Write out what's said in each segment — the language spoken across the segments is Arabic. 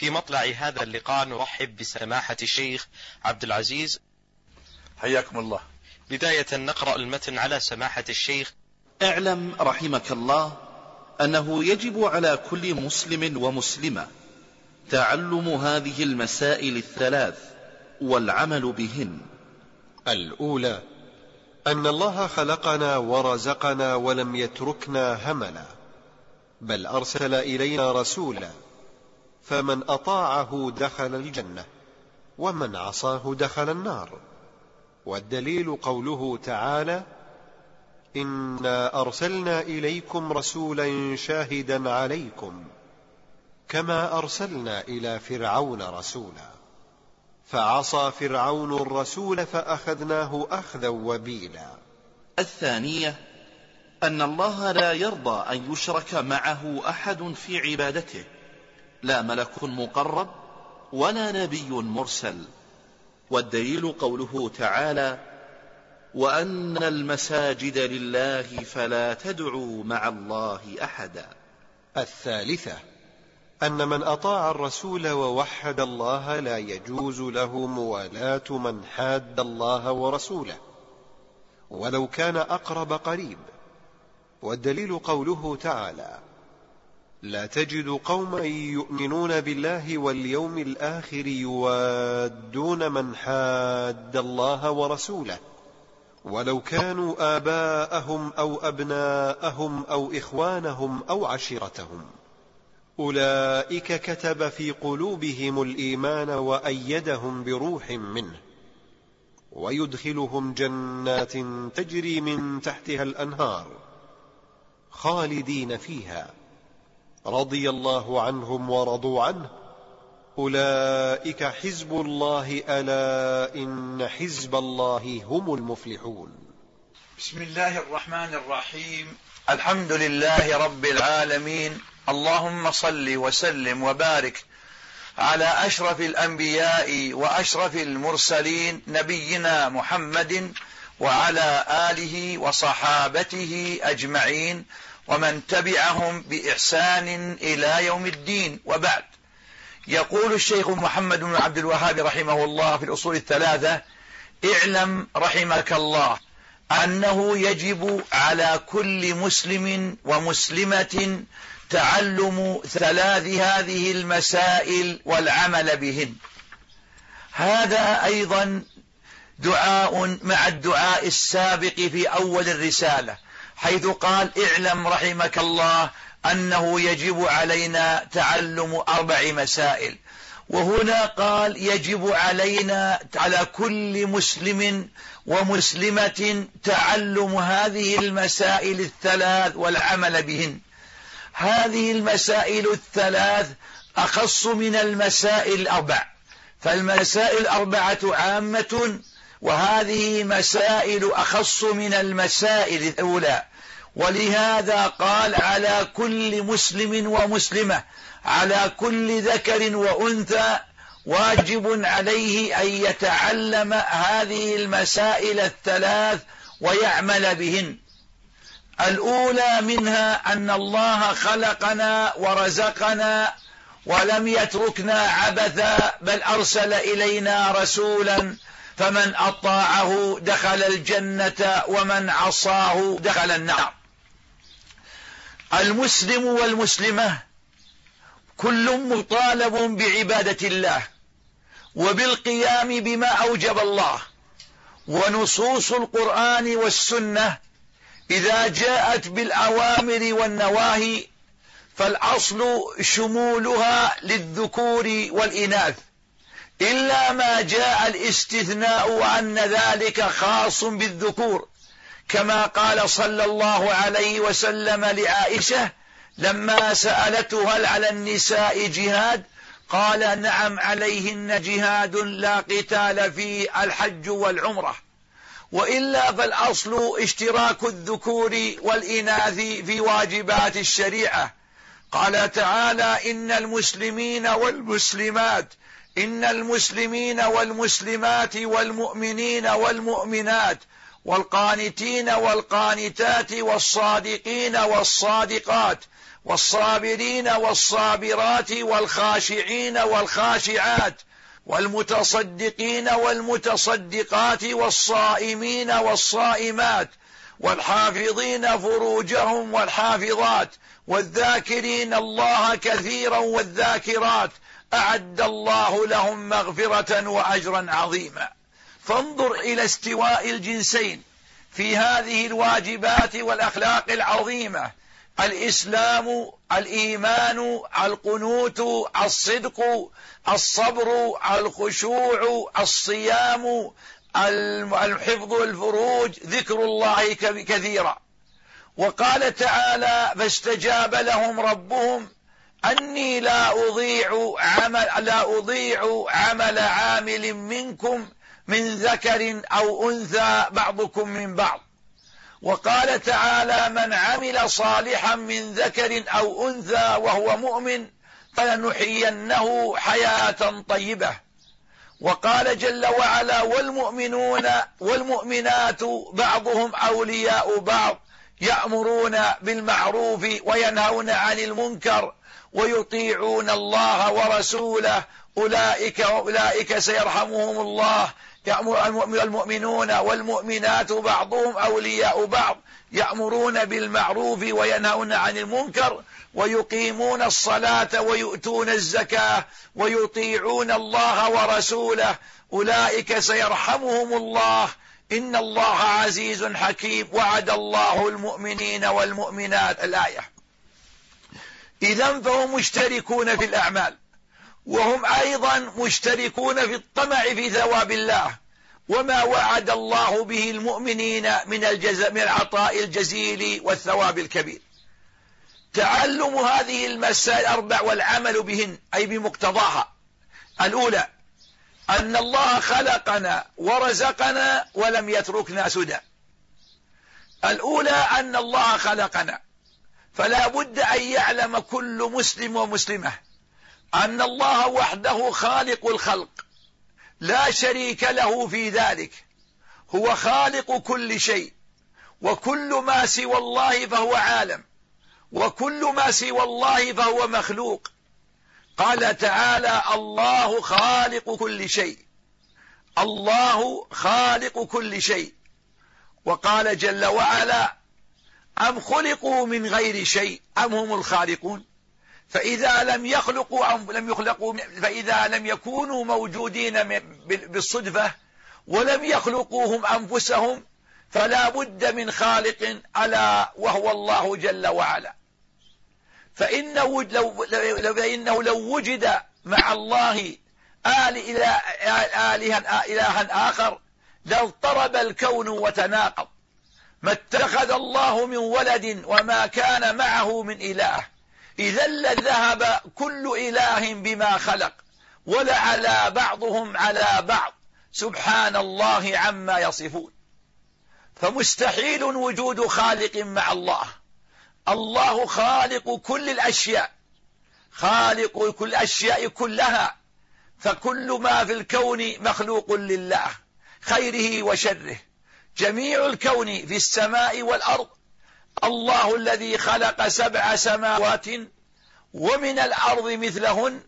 في مطلع هذا اللقاء نرحب بسماحة الشيخ عبد العزيز. حياكم الله. بداية نقرأ المتن على سماحة الشيخ. اعلم رحمك الله أنه يجب على كل مسلم ومسلمة تعلم هذه المسائل الثلاث والعمل بهن. الأولى أن الله خلقنا ورزقنا ولم يتركنا هملا بل أرسل إلينا رسولا فمن أطاعه دخل الجنة ومن عصاه دخل النار. والدليل قوله تعالى إنا أرسلنا إليكم رسولا شاهدا عليكم كما أرسلنا إلى فرعون رسولا. فعصى فرعون الرسول فأخذناه أخذا وبيلا. الثانية أن الله لا يرضى أن يشرك معه أحد في عبادته. لا ملك مقرب ولا نبي مرسل والدليل قوله تعالى وأن المساجد لله فلا تدعوا مع الله أحدا. الثالثة أن من أطاع الرسول ووحد الله لا يجوز له موالاة من حاد الله ورسوله ولو كان أقرب قريب. والدليل قوله تعالى لا تجد قوما يؤمنون بالله واليوم الآخر يوادون من حاد الله ورسوله. ولو كانوا آباءهم أو أبناءهم أو إخوانهم أو عشيرتهم. أولئك كتب في قلوبهم الإيمان وأيدهم بروح منه. ويدخلهم جنات تجري من تحتها الأنهار خالدين فيها. رضي الله عنهم ورضوا عنه. أولئك حزب الله ألا إن حزب الله هم المفلحون. بسم الله الرحمن الرحيم. الحمد لله رب العالمين. اللهم صل وسلم وبارك على أشرف الأنبياء وأشرف المرسلين نبينا محمد وعلى آله وصحابته أجمعين. ومن تبعهم بإحسان إلى يوم الدين. وبعد. يقول الشيخ محمد بن عبد الوهاب رحمه الله في الأصول الثلاثة اعلم رحمك الله أنه يجب على كل مسلم ومسلمة تعلم ثلاث هذه المسائل والعمل بهن. هذا أيضا دعاء مع الدعاء السابق في أول الرسالة. حيث قال اعلم رحمك الله أنه يجب علينا تعلم أربع مسائل. وهنا قال يجب علينا على كل مسلم ومسلمة تعلم هذه المسائل الثلاث والعمل بهن. هذه المسائل الثلاث أخص من المسائل الأربع. فالمسائل الأربعة عامة وهذه مسائل أخص من المسائل الأولى. ولهذا قال على كل مسلم ومسلمة على كل ذكر وأنثى واجب عليه أن يتعلم هذه المسائل الثلاث ويعمل بهن. الأولى منها أن الله خلقنا ورزقنا ولم يتركنا عبثا بل أرسل إلينا رسولا فمن أطاعه دخل الجنة ومن عصاه دخل النار. المسلم والمسلمة كل مطالب بعبادة الله وبالقيام بما أوجب الله ونصوص القرآن والسنة إذا جاءت بالأوامر والنواهي فالأصل شمولها للذكور والإناث إلا ما جاء الاستثناء وأن ذلك خاص بالذكور كما قال صلى الله عليه وسلم لعائشة لما سألته هل على النساء جهاد قال نعم عليهن جهاد لا قتال فيه الحج والعمرة. وإلا فالأصل اشتراك الذكور والإناث في واجبات الشريعة. قال تعالى إن المسلمين والمسلمات إن المسلمين والمسلمات والمؤمنين والمؤمنات والقانتين والقانتات والصادقين والصادقات والصابرين والصابرات والخاشعين والخاشعات والمتصدقين والمتصدقات والصائمين والصائمات والحافظين فروجهم والحافظات والذاكرين الله كثيرا والذاكرات أعد الله لهم مغفرة وأجرا عظيما فانظر إلى استواء الجنسين في هذه الواجبات والأخلاق العظيمة. الإسلام الإيمان القنوت الصدق الصبر الخشوع الصيام الحفظ الفروج ذكر الله كثيرا. وقال تعالى فاستجاب لهم ربهم أني لا أضيع عمل لا أضيع عمل عامل منكم من ذكر أو أنثى بعضكم من بعض. وقال تعالى من عمل صالحا من ذكر أو أنثى وهو مؤمن فلنحيينه حياة طيبة. وقال جل وعلا والمؤمنون والمؤمنات بعضهم أولياء بعض يأمرون بالمعروف وينهون عن المنكر ويطيعون الله ورسوله. أولئك أولئك سيرحمهم الله المؤمنون والمؤمنات بعضهم أولياء بعض يأمرون بالمعروف وينهون عن المنكر ويقيمون الصلاة ويؤتون الزكاة ويطيعون الله ورسوله. أولئك سيرحمهم الله. إن الله عزيز حكيم. وعد الله المؤمنين والمؤمنات. الآية إذا فهم مشتركون في الأعمال. وهم أيضا مشتركون في الطمع في ثواب الله. وما وعد الله به المؤمنين من, الجزاء من العطاء الجزيل والثواب الكبير. تعلم هذه المسائل الأربع والعمل بهن أي بمقتضاها. الأولى أن الله خلقنا ورزقنا ولم يتركنا سدى. الأولى أن الله خلقنا. فلا بد أن يعلم كل مسلم ومسلمة. أن الله وحده خالق الخلق. لا شريك له في ذلك. هو خالق كل شيء. وكل ما سوى الله فهو عالم. وكل ما سوى الله فهو مخلوق. قال تعالى الله خالق كل شيء. الله خالق كل شيء. وقال جل وعلا أم خلقوا من غير شيء أم هم الخالقون؟ فإذا لم يخلقوا لم يخلقوا فإذا لم يكونوا موجودين بالصدفة ولم يخلقوهم أنفسهم فلا بد من خالق ألا وهو الله جل وعلا. فإنه لو, فإنه لو وجد مع الله آل إله آلها إلها آخر لاضطرب الكون وتناقض. ما اتخذ الله من ولد وما كان معه من إله. إذا لذهب كل إله بما خلق ولعلى بعضهم على بعض. سبحان الله عما يصفون. فمستحيل وجود خالق مع الله. الله خالق كل الأشياء. خالق كل الأشياء كلها. فكل ما في الكون مخلوق لله خيره وشره. جميع الكون في السماء والأرض الله الذي خلق سبع سماوات ومن الأرض مثلهن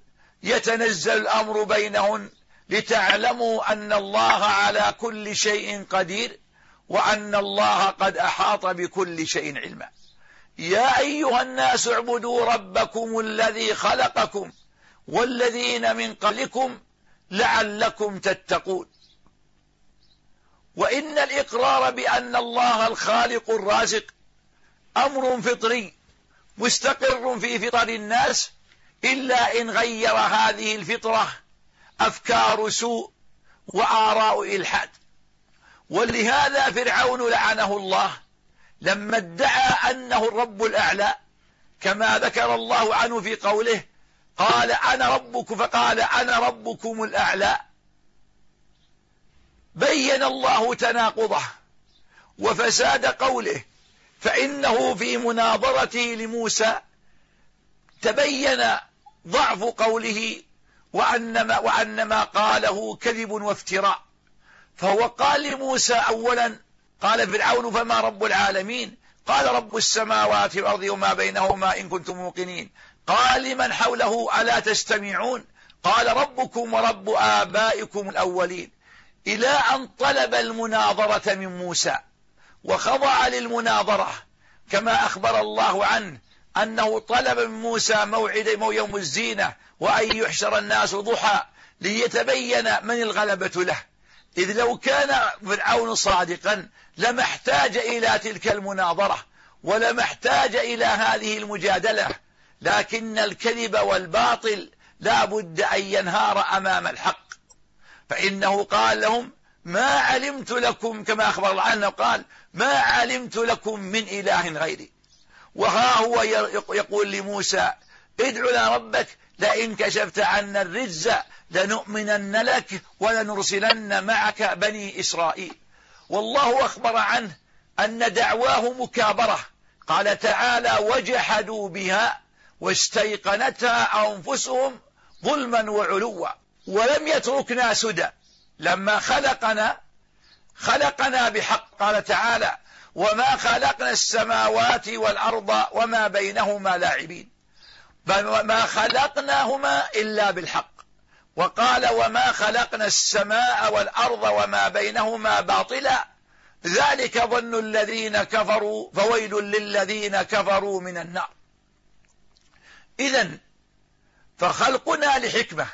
يتنزل الأمر بينهن لتعلموا أن الله على كل شيء قدير وأن الله قد أحاط بكل شيء علما. يا أيها الناس اعبدوا ربكم الذي خلقكم والذين من قبلكم لعلكم تتقون. وإن الإقرار بأن الله الخالق الرازق أمر فطري مستقر في فطر الناس إلا إن غير هذه الفطرة أفكار سوء وآراء إلحاد. ولهذا فرعون لعنه الله لما ادعى أنه الرب الأعلى كما ذكر الله عنه في قوله قال أنا ربك فقال أنا ربكم الأعلى. بين الله تناقضه وفساد قوله فإنه في مناظرته لموسى تبين ضعف قوله وأن ما, وأن ما قاله كذب وافتراء. فهو قال لموسى أولا قال فرعون فما رب العالمين؟ قال رب السماوات والأرض وما بينهما إن كنتم موقنين. قال لمن حوله ألا تستمعون؟ قال ربكم ورب آبائكم الأولين. إلى أن طلب المناظرة من موسى. وخضع للمناظرة كما أخبر الله عنه أنه طلب من موسى موعد يوم الزينة وأن يحشر الناس ضحى ليتبين من الغلبة له. إذ لو كان فرعون صادقا لما احتاج إلى تلك المناظرة ولما احتاج إلى هذه المجادلة لكن الكذب والباطل لا بد أن ينهار أمام الحق. فإنه قال لهم ما علمت لكم كما أخبر الله عنه قال ما علمت لكم من إله غيري. وها هو يقول لموسى ادعو لنا ربك لئن كشفت عنا الرجز لنؤمنن لك ولنرسلن معك بني إسرائيل. والله أخبر عنه أن دعواه مكابرة. قال تعالى وجحدوا بها واستيقنتها أنفسهم ظلما وعلوا. ولم يتركنا سدى. لما خلقنا خلقنا بحق. قال تعالى وما خلقنا السماوات والأرض وما بينهما لاعبين. ما خلقناهما إلا بالحق. وقال وما خلقنا السماء والأرض وما بينهما باطلا. ذلك ظن الذين كفروا فويل للذين كفروا من النار. إذا فخلقنا لحكمة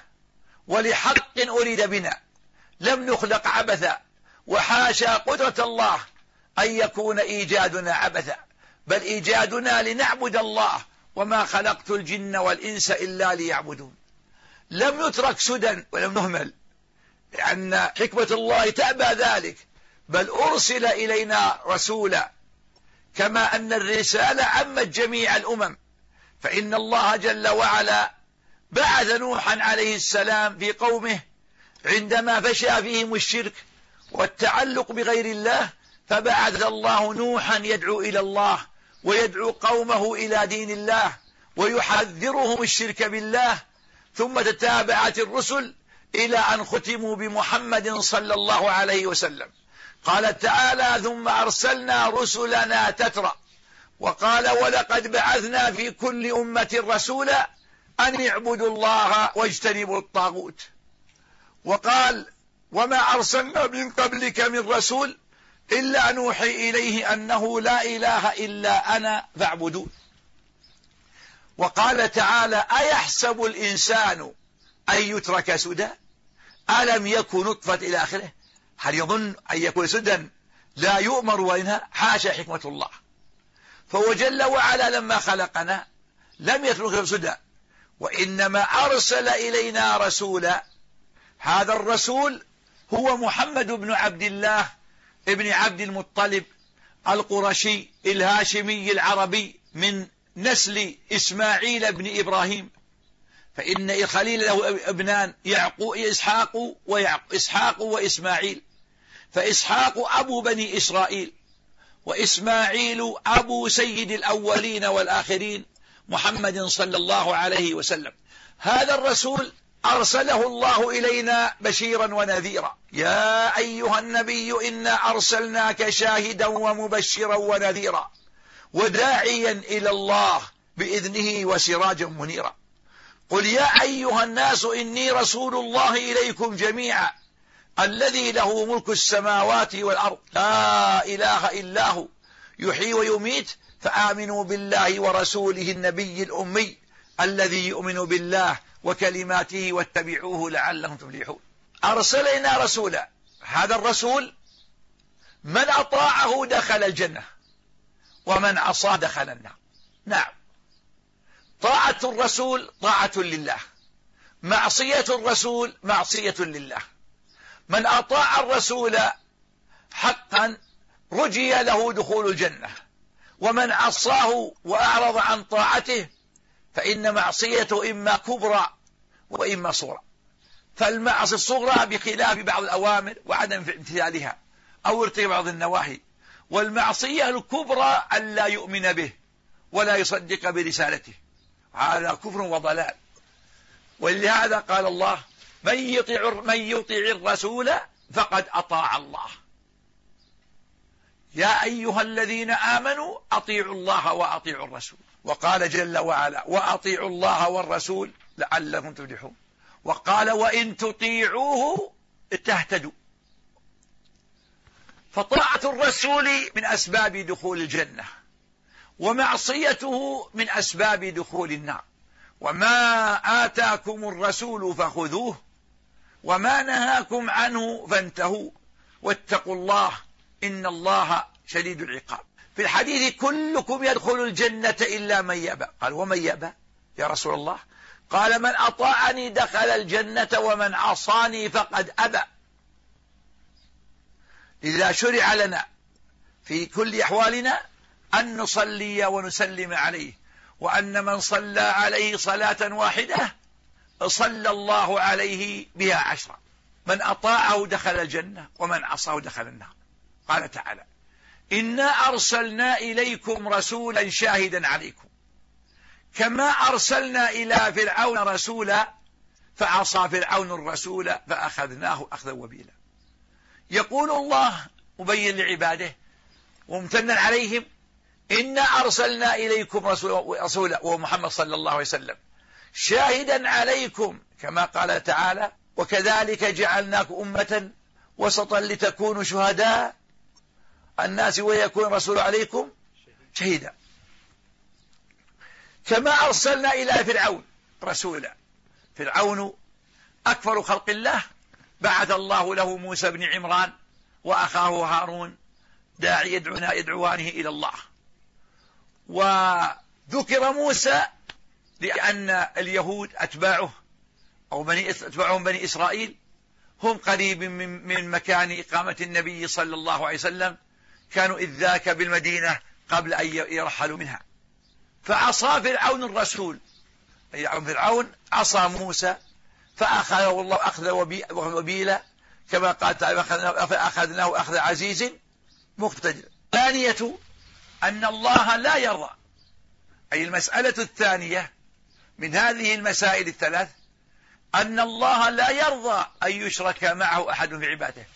ولحق أريد بنا. لم نخلق عبثا. وحاشا قدرة الله أن يكون إيجادنا عبثا بل إيجادنا لنعبد الله وما خلقت الجن والإنس إلا ليعبدون. لم يترك سدى ولم نهمل لأن حكمة الله تأبى ذلك بل أرسل إلينا رسولا كما أن الرسالة عمت جميع الأمم. فإن الله جل وعلا بعث نوحا عليه السلام في قومه عندما فشى فيهم الشرك والتعلق بغير الله فبعث الله نوحا يدعو إلى الله ويدعو قومه إلى دين الله ويحذرهم الشرك بالله. ثم تتابعت الرسل إلى أن ختموا بمحمد صلى الله عليه وسلم. قال تعالى ثم أرسلنا رسلنا تترى وقال ولقد بعثنا في كل أمة رسولا أن اعبدوا الله واجتنبوا الطاغوت وقال وما أرسلنا من قبلك من رسول إلا نوحي إليه أنه لا إله إلا أنا فاعبدون وقال تعالى أيحسب الإنسان أن يترك سدى؟ ألم يكن نطفة إلى آخره؟ هل يظن أن يكون سدى؟ لا يؤمر وينهى حاشا حكمة الله. فهو جل وعلا لما خلقنا لم يترك سدى. وإنما أرسل إلينا رسولا. هذا الرسول هو محمد بن عبد الله ابن عبد المطلب القرشي الهاشمي العربي من نسل إسماعيل بن إبراهيم. فإن خليل له ابنان يعقوب إسحاق وإسحاق وإسماعيل. فإسحاق أبو بني إسرائيل وإسماعيل أبو سيد الأولين والآخرين محمد صلى الله عليه وسلم. هذا الرسول أرسله الله إلينا بشيرا ونذيرا. يا أيها النبي إنا أرسلناك شاهدا ومبشرا ونذيرا وداعيا إلى الله بإذنه وسراجا منيرا. قل يا أيها الناس إني رسول الله إليكم جميعا الذي له ملك السماوات والأرض. لا إله إلا هو. يحيي ويميت. فآمنوا بالله ورسوله النبي الأمي الذي يؤمن بالله. وكلماته واتبعوه لعلهم تفلحون. أرسلنا رسولا. هذا الرسول من أطاعه دخل الجنة ومن عصى دخل النار. نعم. طاعة الرسول طاعة لله. معصية الرسول معصية لله. من أطاع الرسول حقا رجي له دخول الجنة ومن عصاه وأعرض عن طاعته فإن معصيته إما كبرى وإما صغرى. فالمعصية الصغرى بخلاف بعض الأوامر وعدم امتثالها أو ارتكاب بعض النواهي. والمعصية الكبرى أن لا يؤمن به ولا يصدق برسالته. هذا كفر وضلال. ولهذا قال الله من يطيع من يطيع الرسول فقد أطاع الله. يا أيها الذين آمنوا أطيعوا الله وأطيعوا الرسول. وقال جل وعلا وأطيعوا الله والرسول لعلكم تفلحون. وقال وإن تطيعوه تهتدوا فطاعة الرسول من أسباب دخول الجنة ومعصيته من أسباب دخول النار. وما آتاكم الرسول فخذوه وما نهاكم عنه فانتهوا. واتقوا الله إن الله شديد العقاب. في الحديث كلكم يدخل الجنة إلا من يأبى. قال ومن يأبى؟ يا رسول الله. قال من أطاعني دخل الجنة ومن عصاني فقد أبى. إذا شرع لنا في كل أحوالنا أن نصلي ونسلم عليه وأن من صلى عليه صلاة واحدة صلى الله عليه بها عشرة. من أطاعه دخل الجنة ومن عصاه دخل النار. قال تعالى إنا أرسلنا إليكم رسولا شاهدا عليكم كما أرسلنا إلى فرعون رسولا فعصى فرعون الرسول فأخذناه أخذا وبيلا. يقول الله مبين لعباده وممتنا عليهم إنا أرسلنا إليكم رسولا وهو محمد صلى الله عليه وسلم شاهدا عليكم كما قال تعالى وكذلك جعلناكم أمة وسطا لتكونوا شهداء الناس ويكون الرسول عليكم شهيدا. كما أرسلنا إلى فرعون رسولا. فرعون أكبر خلق الله. بعث الله له موسى بن عمران وأخاه هارون داعي يدعونا يدعوانه إلى الله. وذكر موسى لأن اليهود أتباعه أو بني أتباعهم بني إسرائيل هم قريب من, من مكان إقامة النبي صلى الله عليه وسلم. كانوا إذ ذاك بالمدينة قبل أن يرحلوا منها. فعصى فرعون الرسول. أي فرعون عصى موسى فأخذه الله أخذ وبيلا كما قال تعالى فأخذناه أخذ عزيز مقتدر. ثانية أن الله لا يرضى أي المسألة الثانية من هذه المسائل الثلاث أن الله لا يرضى أن يشرك معه أحد في عباده.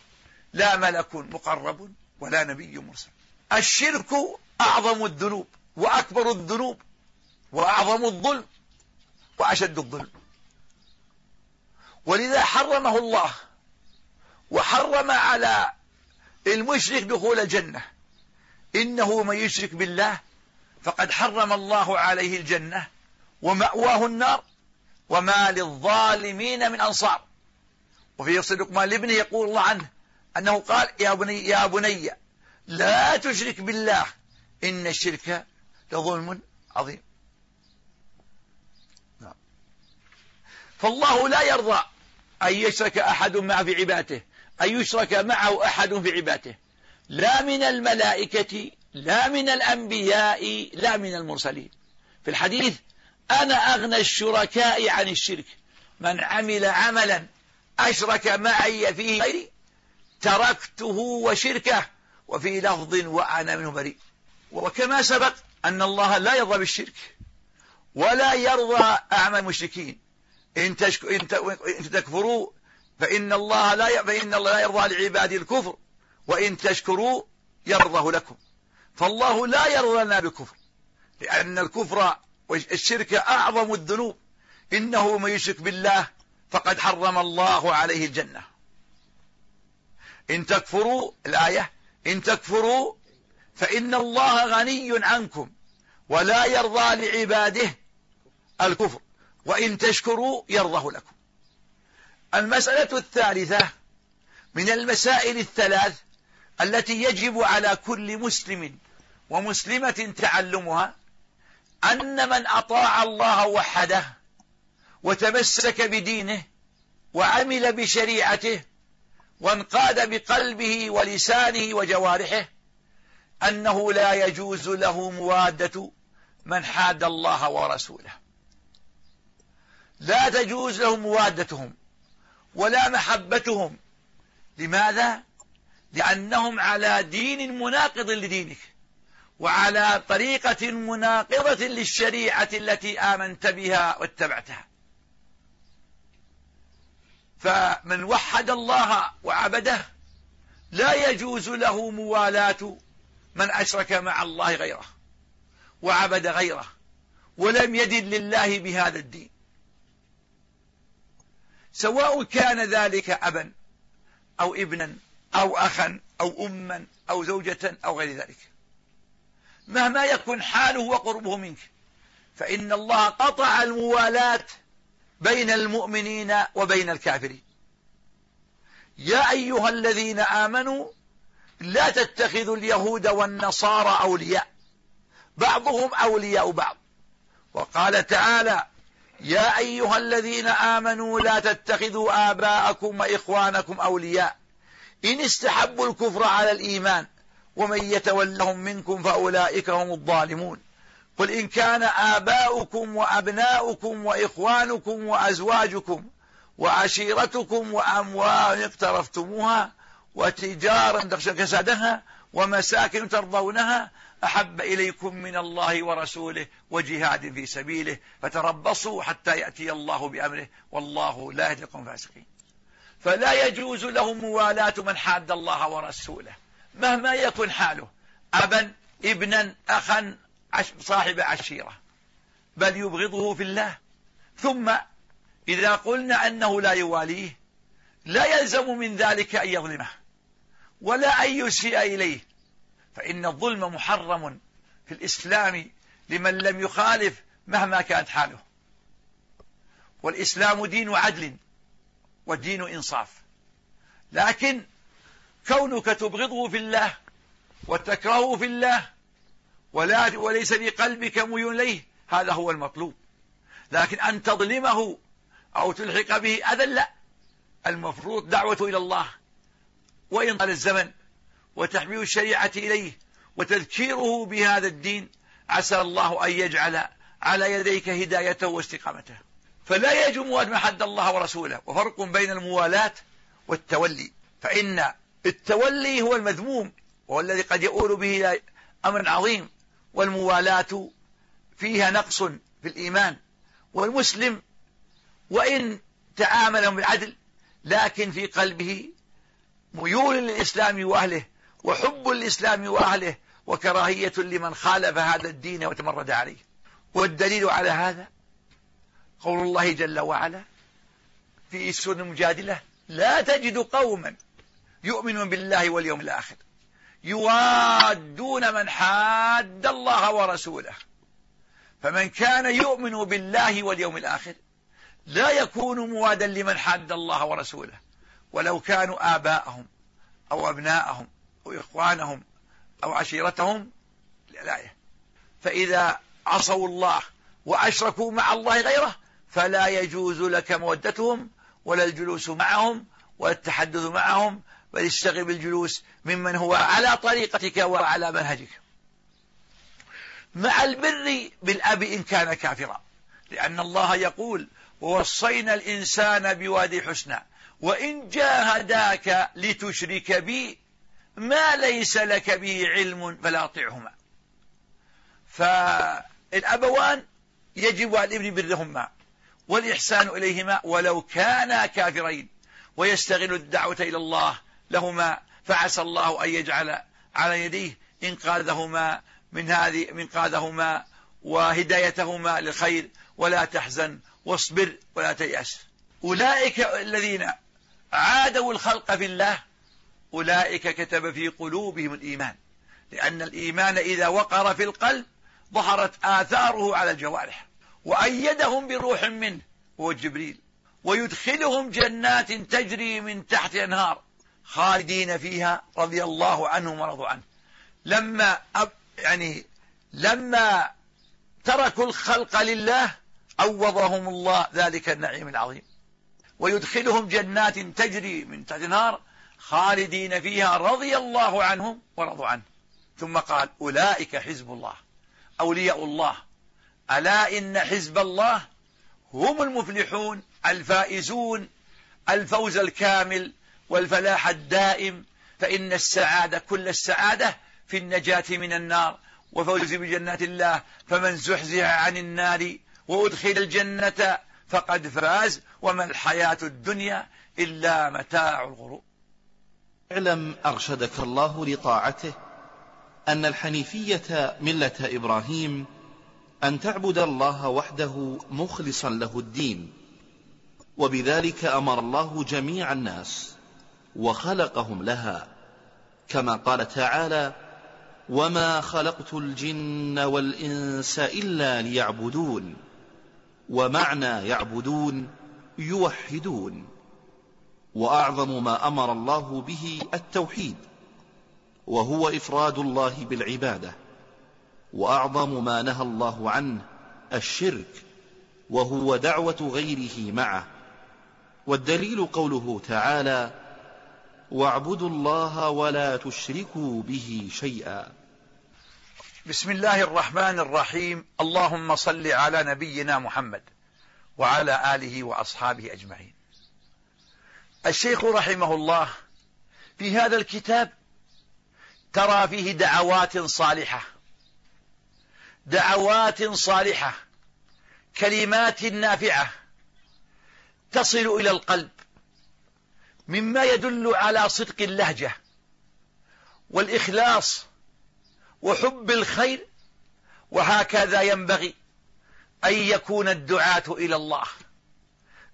لا ملك مقرب. ولا نبي مرسل. الشرك أعظم الذنوب وأكبر الذنوب وأعظم الظلم وأشد الظلم. ولذا حرمه الله وحرم على المشرك دخول الجنة. إنه من يشرك بالله فقد حرم الله عليه الجنة ومأواه النار وما للظالمين من أنصار. وفي صدق ما لابنه يقول الله عنه أنه قال يا بني, يا بني لا تشرك بالله. إن الشرك لظلم عظيم. نعم. فالله لا يرضى أن يشرك أحد معه في عباده أن يشرك معه أحد في عباده. لا من الملائكة لا من الأنبياء لا من المرسلين. في الحديث أنا أغنى الشركاء عن الشرك. من عمل عملا أشرك معي فيه غيري تركته وشركه وفي لفظ وأنا منه بريء. وكما سبق أن الله لا يرضى بالشرك ولا يرضى أعمى المشركين. إن, تشك... إن, ت... إن تكفروا فإن الله لا ي... فإن الله لا يرضى لعباده الكفر. وإن تشكروا يرضه لكم. فالله لا يرضى لنا بكفر. لأن الكفر والشرك أعظم الذنوب. إنه من يشرك بالله فقد حرم الله عليه الجنة. إن تكفروا الآية إن تكفروا فإن الله غني عنكم ولا يرضى لعباده الكفر وإن تشكروا يرضه لكم. المسألة الثالثة من المسائل الثلاث التي يجب على كل مسلم ومسلمة تعلمها أن من أطاع الله وحده وتمسك بدينه وعمل بشريعته وانقاد بقلبه ولسانه وجوارحه أنه لا يجوز له موادة من حاد الله ورسوله. لا تجوز له موادتهم ولا محبتهم. لماذا؟ لأنهم على دين مناقض لدينك وعلى طريقة مناقضة للشريعة التي آمنت بها واتبعتها. فمن وحد الله وعبده لا يجوز له موالاة من أشرك مع الله غيره وعبد غيره ولم يدن لله بهذا الدين. سواء كان ذلك أبا أو ابنا أو أخا أو أما أو زوجة أو غير ذلك. مهما يكن حاله وقربه منك فإن الله قطع الموالاة بين المؤمنين وبين الكافرين. يا أيها الذين آمنوا لا تتخذوا اليهود والنصارى أولياء. بعضهم أولياء بعض. وقال تعالى يا أيها الذين آمنوا لا تتخذوا آباءكم وإخوانكم أولياء. إن استحبوا الكفر على الإيمان ومن يتولهم منكم فأولئك هم الظالمون. قل إن كان آباؤكم وأبناؤكم وإخوانكم وأزواجكم وعشيرتكم وأموال اقترفتموها وتجارة تخشى كسادها ومساكن ترضونها أحب إليكم من الله ورسوله وجهاد في سبيله فتربصوا حتى يأتي الله بأمره والله لا يهدي القوم الفاسقين. فلا يجوز لهم موالاة من حاد الله ورسوله مهما يكن حاله أبا ابنا أخا صاحب عشيرة بل يبغضه في الله. ثم إذا قلنا أنه لا يواليه لا يلزم من ذلك أن يظلمه ولا أن يسيء إليه. فإن الظلم محرم في الإسلام لمن لم يخالف مهما كانت حاله. والإسلام دين عدل ودين إنصاف. لكن كونك تبغضه في الله وتكرهه في الله ولا وليس في قلبك ميول إليه. هذا هو المطلوب. لكن أن تظلمه أو تلحق به أذى لا. المفروض دعوة إلى الله. وإن طال الزمن وتحميل الشريعة إليه وتذكيره بهذا الدين. عسى الله أن يجعل على يديك هدايته واستقامته. فلا يجب موالاة حد الله ورسوله. وفرق بين الموالاة والتولي. فإن التولي هو المذموم. وهو الذي قد يؤول به إلى أمر عظيم. والموالاة فيها نقص في الإيمان. والمسلم وإن تعامل بالعدل لكن في قلبه ميول للإسلام وأهله وحب الإسلام وأهله وكراهية لمن خالف هذا الدين وتمرد عليه. والدليل على هذا قول الله جل وعلا في سورة المجادلة لا تجد قوما يؤمنون بالله واليوم الآخر. يوادون من حاد الله ورسوله. فمن كان يؤمن بالله واليوم الآخر لا يكون موادا لمن حاد الله ورسوله. ولو كانوا آباءهم أو أبناءهم أو إخوانهم أو عشيرتهم الآية فإذا عصوا الله وأشركوا مع الله غيره فلا يجوز لك مودتهم ولا الجلوس معهم ولا التحدث معهم بل اشتغل بالجلوس ممن هو على طريقتك وعلى منهجك. مع البر بالأب إن كان كافرا. لأن الله يقول ووصينا الإنسان بوادي حسنى وإن جاهداك لتشرك بي ما ليس لك به علم فلا أطعهما. فالأبوان يجب على الإبن برهما والإحسان إليهما ولو كانا كافرين ويستغل الدعوة إلى الله لهما فعسى الله أن يجعل على يديه إنقاذهما من هذه إنقاذهما وهدايتهما للخير. ولا تحزن واصبر ولا تيأس. أولئك الذين عادوا الخلق في الله أولئك كتب في قلوبهم الإيمان لأن الإيمان إذا وقر في القلب ظهرت آثاره على الجوارح. وأيدهم بروح منه هو جبريل. ويدخلهم جنات تجري من تحت أنهار خالدين فيها رضي الله عنهم ورضوا عنه. لما يعني لما تركوا الخلق لله عوضهم الله ذلك النعيم العظيم. ويدخلهم جنات تجري من تحت النار خالدين فيها رضي الله عنهم ورضوا عنه. ثم قال أولئك حزب الله أولياء الله. ألا إن حزب الله هم المفلحون الفائزون الفوز الكامل. والفلاح الدائم فإن السعادة كل السعادة في النجاة من النار. وفوز بجنات الله فمن زحزح عن النار وأدخل الجنة فقد فاز. وما الحياة الدنيا إلا متاع الغرور. اعلم أرشدك الله لطاعته أن الحنيفية ملة إبراهيم أن تعبد الله وحده مخلصا له الدين وبذلك أمر الله جميع الناس. وخلقهم لها كما قال تعالى وما خلقت الجن والإنس إلا ليعبدون ومعنى يعبدون يوحدون وأعظم ما أمر الله به التوحيد وهو إفراد الله بالعبادة وأعظم ما نهى الله عنه الشرك وهو دعوة غيره معه. والدليل قوله تعالى واعبدوا الله ولا تشركوا به شيئا. بسم الله الرحمن الرحيم. اللهم صل على نبينا محمد وعلى آله وأصحابه أجمعين. الشيخ رحمه الله في هذا الكتاب ترى فيه دعوات صالحة. دعوات صالحة كلمات نافعة تصل إلى القلب. مما يدل على صدق اللهجة والإخلاص وحب الخير وهكذا ينبغي أن يكون الدعاة إلى الله.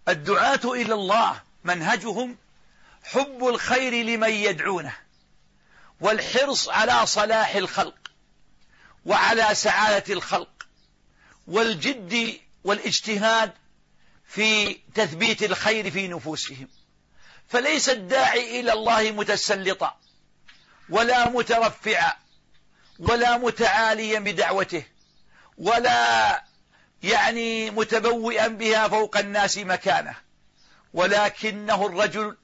الدعاة إلى الله منهجهم حب الخير لمن يدعونه والحرص على صلاح الخلق وعلى سعادة الخلق والجد والاجتهاد في تثبيت الخير في نفوسهم. فليس الداعي إلى الله متسلطا ولا مترفعا ولا متعاليا بدعوته ولا يعني متبوئا بها فوق الناس مكانه. ولكنه الرجل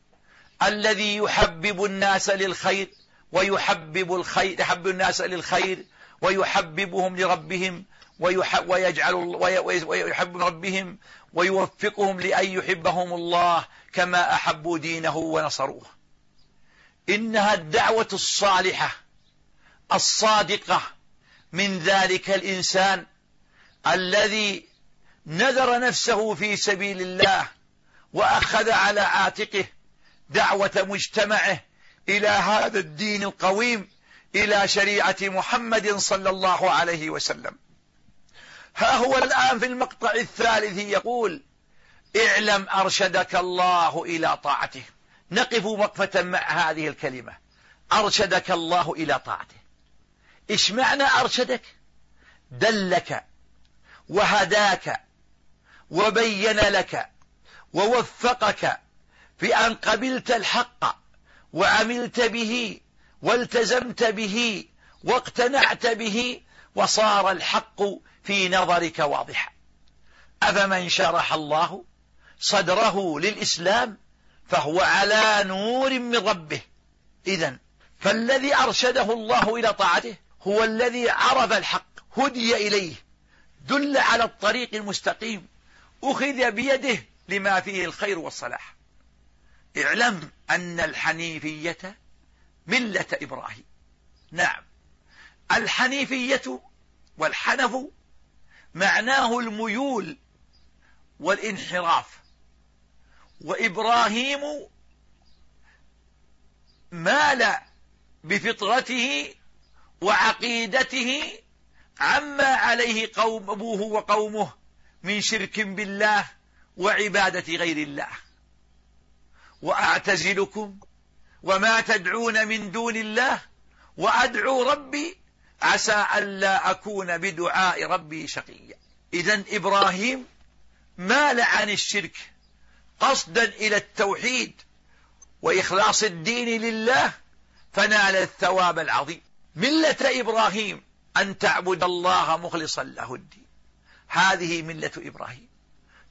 الذي يحبب الناس للخير ويحبب الخير يحبب الناس للخير ويحببهم لربهم ويجعل ويحب ربهم ويوفقهم لأن يحبهم الله كما أحبوا دينه ونصروه. إنها الدعوة الصالحة الصادقة من ذلك الإنسان الذي نذر نفسه في سبيل الله وأخذ على عاتقه دعوة مجتمعه إلى هذا الدين القويم إلى شريعة محمد صلى الله عليه وسلم. ها هو الآن في المقطع الثالث يقول اعلم أرشدك الله إلى طاعته. نقف وقفة مع هذه الكلمة. أرشدك الله إلى طاعته. إيش معنى أرشدك؟ دلك وهداك وبين لك ووفقك في أن قبلت الحق وعملت به والتزمت به واقتنعت به وصار الحق في نظرك واضحا أفمن شرح الله صدره للإسلام فهو على نور من ربه. إذا فالذي أرشده الله إلى طاعته هو الذي عرف الحق هدي إليه دل على الطريق المستقيم أخذ بيده لما فيه الخير والصلاح. اعلم أن الحنيفية ملة إبراهيم. نعم. الحنيفية والحنف معناه الميول والانحراف. وإبراهيم مال بفطرته وعقيدته عما عليه قوم أبوه وقومه من شرك بالله وعبادة غير الله. وأعتزلكم وما تدعون من دون الله وأدعو ربي عسى ألا أكون بدعاء ربي شقيا. إذا إبراهيم مال عن الشرك قصدا إلى التوحيد وإخلاص الدين لله فنال الثواب العظيم. ملة إبراهيم أن تعبد الله مخلصا له الدين. هذه ملة إبراهيم.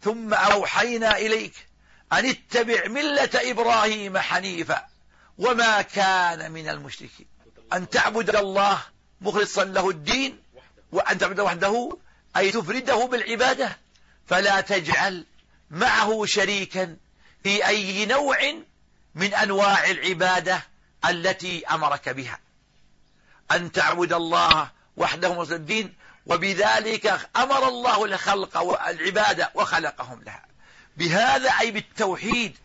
ثم أوحينا إليك أن اتبع ملة إبراهيم حنيفا وما كان من المشركين. أن تعبد الله مخلصا له الدين وأن تعبد وحده أي تفرده بالعبادة. فلا تجعل معه شريكا في أي نوع من أنواع العبادة التي أمرك بها. أن تعبد الله وحده مخلصا الدين وبذلك أمر الله الخلق والعبادة وخلقهم لها. بهذا أي بالتوحيد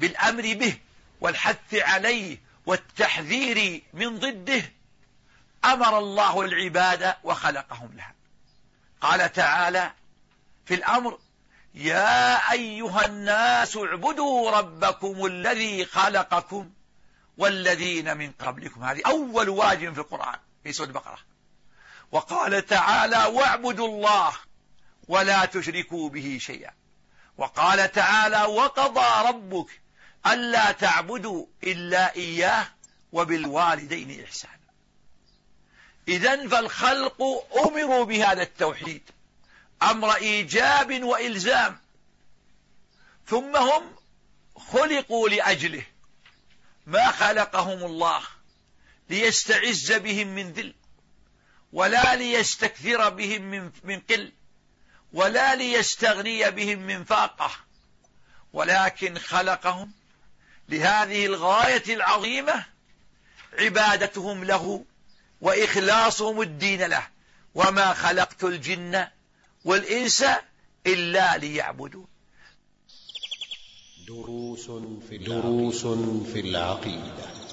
بالأمر به والحث عليه والتحذير من ضده أمر الله العباد وخلقهم لها. قال تعالى في الأمر يا أيها الناس اعبدوا ربكم الذي خلقكم والذين من قبلكم. هذه أول واجب في القرآن في سورة البقرة. وقال تعالى واعبدوا الله ولا تشركوا به شيئا. وقال تعالى وقضى ربك ألا تعبدوا إلا إياه وبالوالدين إحسانا. إذا فالخلق أمروا بهذا التوحيد. أمر إيجاب وإلزام. ثم هم خلقوا لأجله. ما خلقهم الله ليستعز بهم من ذل ولا ليستكثر بهم من, من قل ولا ليستغني بهم من فاقة. ولكن خلقهم لهذه الغاية العظيمة عبادتهم له. وإخلاصهم الدين له. وما خلقت الجن والإنس إلا ليعبدون. دروس في دروس في العقيدة.